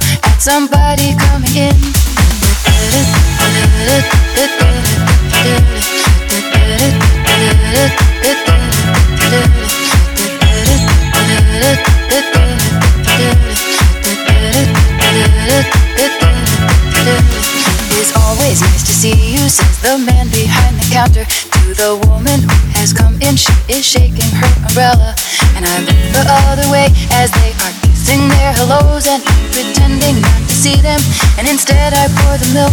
at somebody coming in. It's always nice to see you, says the man behind the counter to the woman who has come in. She is shaking her umbrella, and I look the other way as they are kissing their hellos and pretending not to see them, and instead I pour the milk.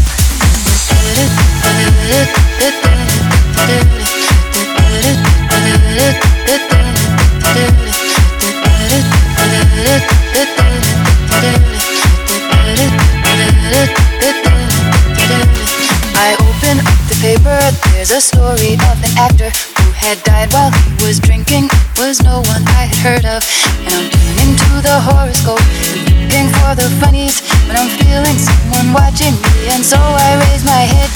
I open up the paper, there's a story of an actor had died while he was drinking. Was no one I had heard of. And I'm turning to the horoscope looking for the funnies But I'm feeling someone watching me. And so I raise my head.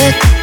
Now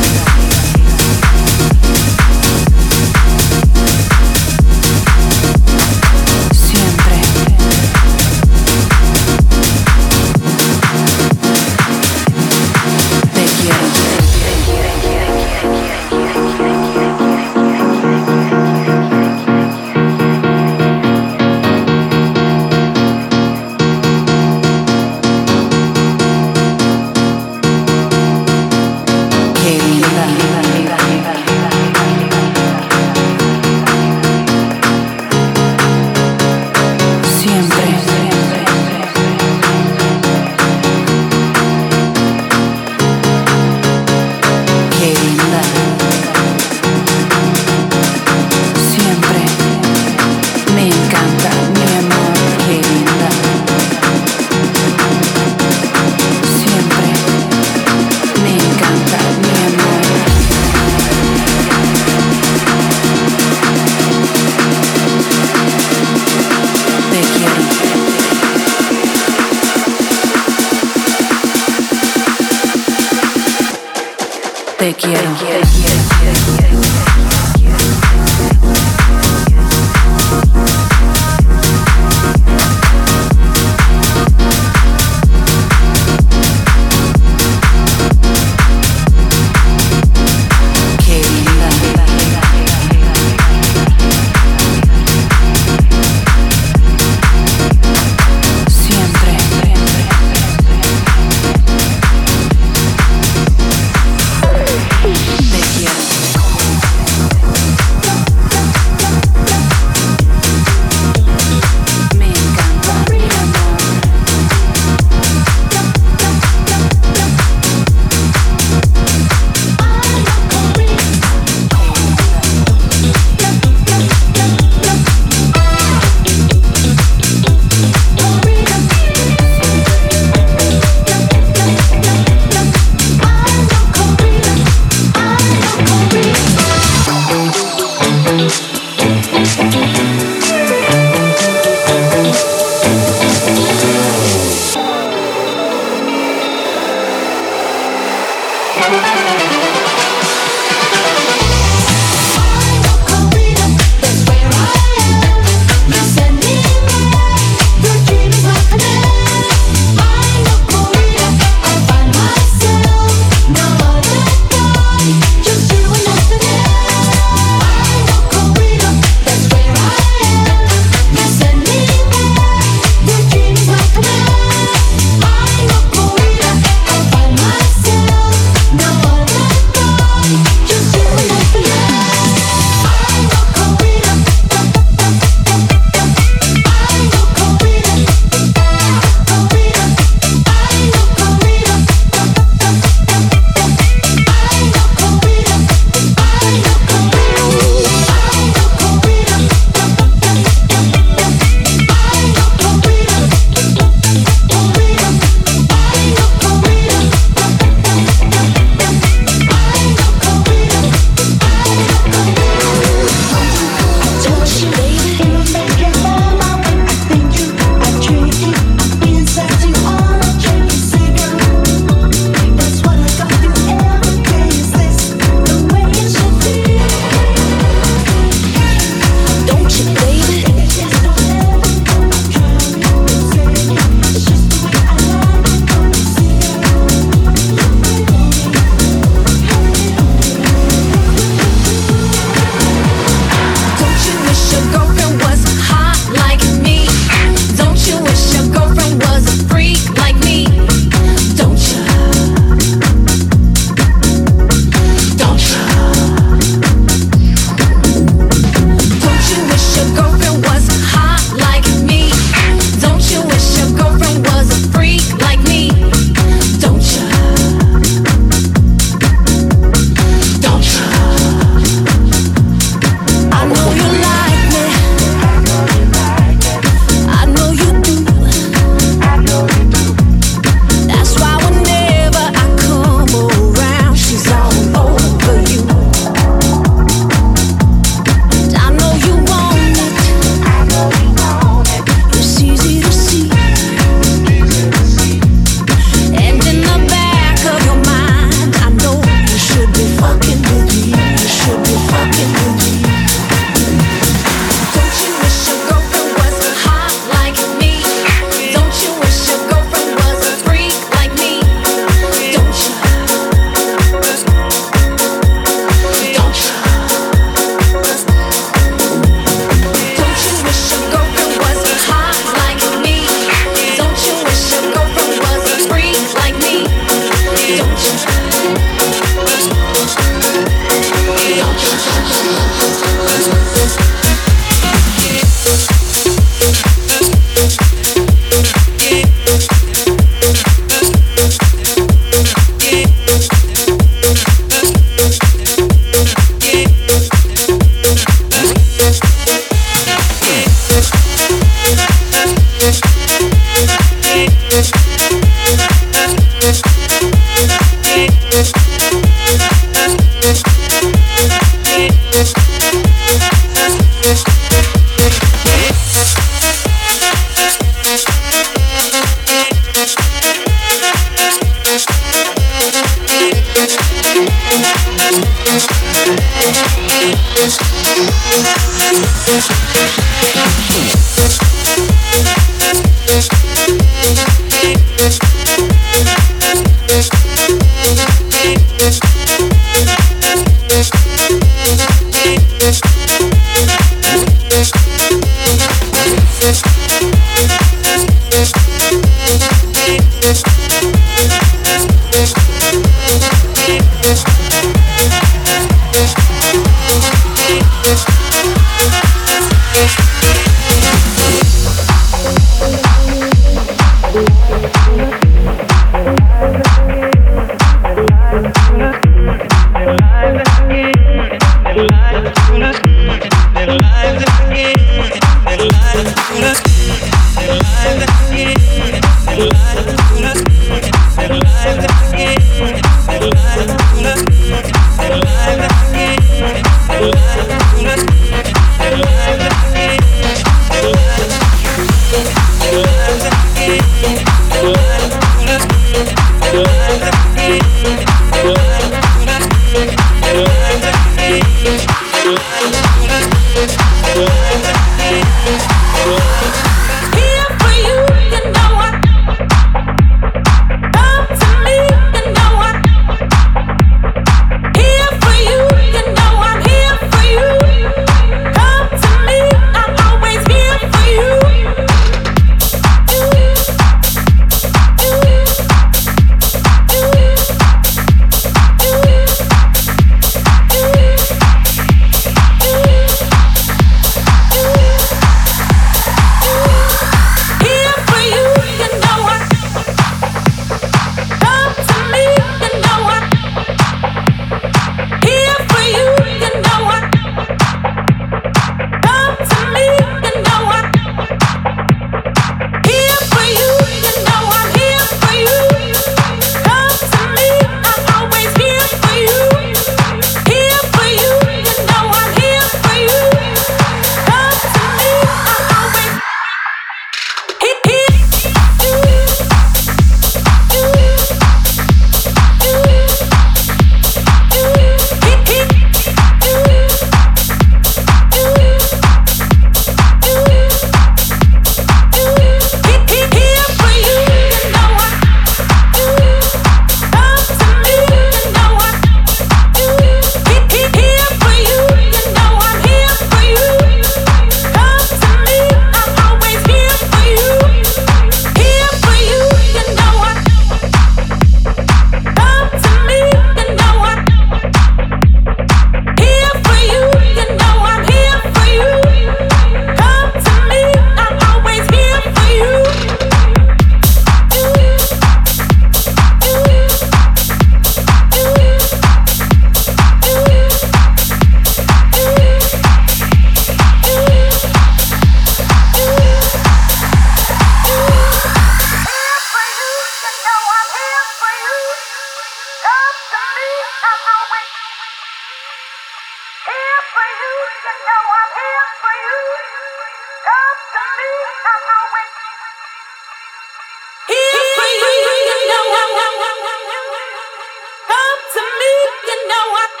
know I